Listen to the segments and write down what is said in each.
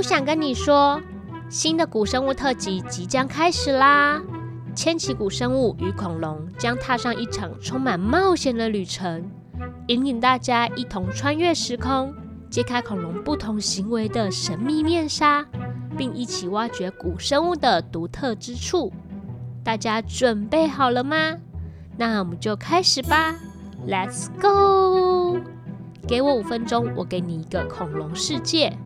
姑想跟你说，新的古生物特辑即将开始啦！千奇古生物与恐龙将踏上一场充满冒险的旅程，引领大家一同穿越时空，揭开恐龙不同行为的神秘面纱，并一起挖掘古生物的独特之处。大家准备好了吗？那我们就开始吧！Let's go！给我五分钟，我给你一个恐龙世界。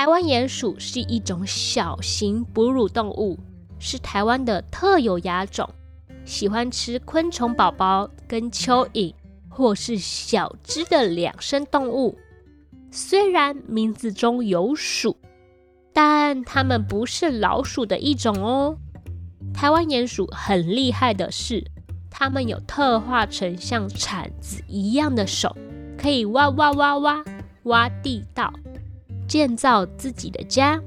台湾鼹鼠是一种小型哺乳动物，是台湾的特有亚种，喜欢吃昆虫宝宝跟蚯蚓，或是小只的两生动物。虽然名字中有鼠，但它们不是老鼠的一种哦。台湾鼹鼠很厉害的是，它们有特化成像铲子一样的手，可以挖挖挖挖挖地道，建造自己的家。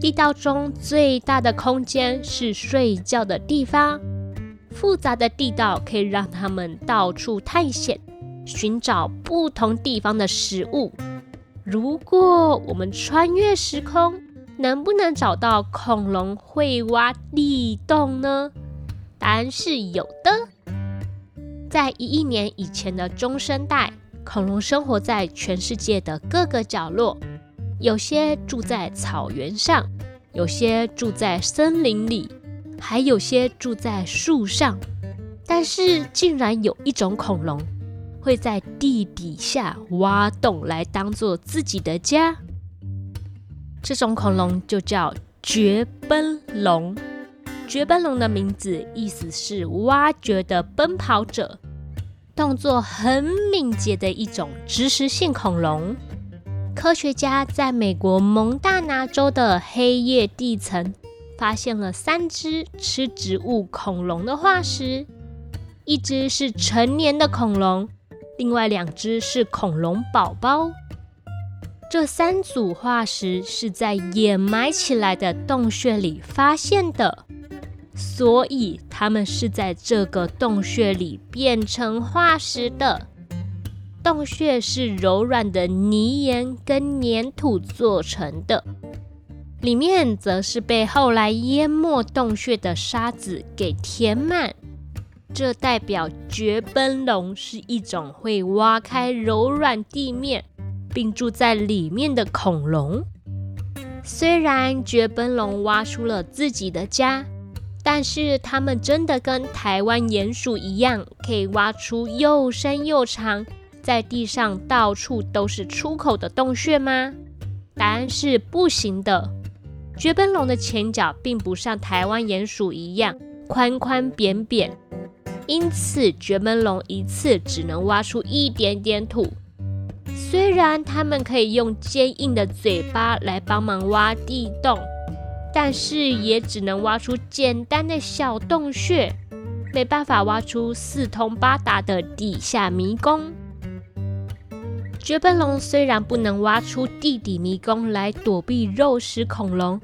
地道中最大的空间是睡觉的地方，复杂的地道可以让他们到处探险。寻找不同地方的食物。如果我们穿越时空，能不能找到恐龙会挖地洞呢？答案是有的。在一亿年以前的中生代，恐龙生活在全世界的各个角落，有些住在草原上，有些住在森林里，还有些住在树上。但是，竟然有一种恐龙。会在地底下挖洞来当做自己的家，这种恐龙就叫掘奔龙。掘奔龙的名字意思是挖掘的奔跑者，动作很敏捷的一种植食性恐龙。科学家在美国蒙大拿州的黑夜地层发现了三只吃植物恐龙的化石，一只是成年的恐龙。另外两只是恐龙宝宝，这三组化石是在掩埋起来的洞穴里发现的，所以它们是在这个洞穴里变成化石的。洞穴是柔软的泥岩跟粘土做成的，里面则是被后来淹没洞穴的沙子给填满。这代表绝奔龙是一种会挖开柔软地面，并住在里面的恐龙。虽然绝奔龙挖出了自己的家，但是它们真的跟台湾鼹鼠一样，可以挖出又深又长、在地上到处都是出口的洞穴吗？答案是不行的。绝奔龙的前脚并不像台湾鼹鼠一样宽宽扁扁。因此，绝奔龙一次只能挖出一点点土。虽然它们可以用坚硬的嘴巴来帮忙挖地洞，但是也只能挖出简单的小洞穴，没办法挖出四通八达的地下迷宫。绝奔龙虽然不能挖出地底迷宫来躲避肉食恐龙，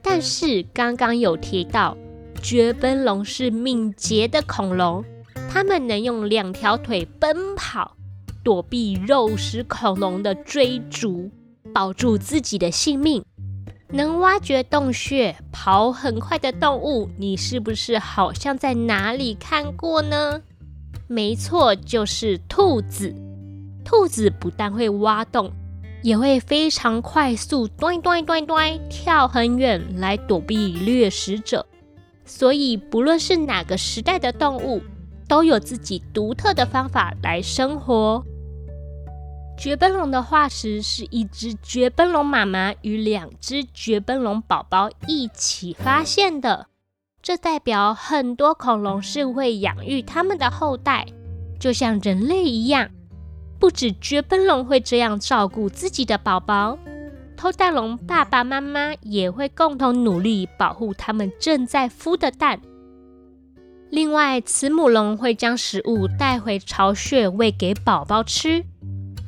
但是刚刚有提到。绝奔龙是敏捷的恐龙，它们能用两条腿奔跑，躲避肉食恐龙的追逐，保住自己的性命。能挖掘洞穴、跑很快的动物，你是不是好像在哪里看过呢？没错，就是兔子。兔子不但会挖洞，也会非常快速，咚咚咚咚，跳很远来躲避掠食者。所以，不论是哪个时代的动物，都有自己独特的方法来生活。绝奔龙的化石是一只绝奔龙妈妈与两只绝奔龙宝宝一起发现的，这代表很多恐龙是会养育它们的后代，就像人类一样。不止绝奔龙会这样照顾自己的宝宝。偷蛋龙爸爸妈妈也会共同努力保护他们正在孵的蛋。另外，慈母龙会将食物带回巢穴喂给宝宝吃。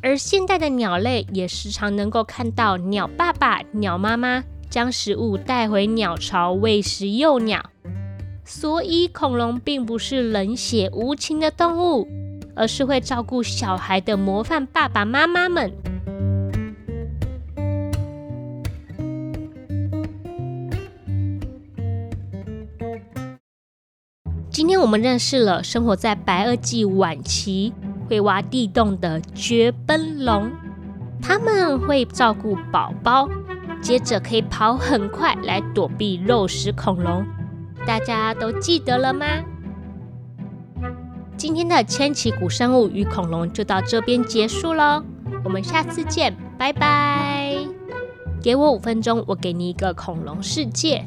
而现代的鸟类也时常能够看到鸟爸爸、鸟妈妈将食物带回鸟巢喂食幼鸟。所以，恐龙并不是冷血无情的动物，而是会照顾小孩的模范爸爸妈妈们。今天我们认识了生活在白垩纪晚期、会挖地洞的绝奔龙，它们会照顾宝宝，接着可以跑很快来躲避肉食恐龙。大家都记得了吗？今天的千奇古生物与恐龙就到这边结束喽，我们下次见，拜拜！给我五分钟，我给你一个恐龙世界。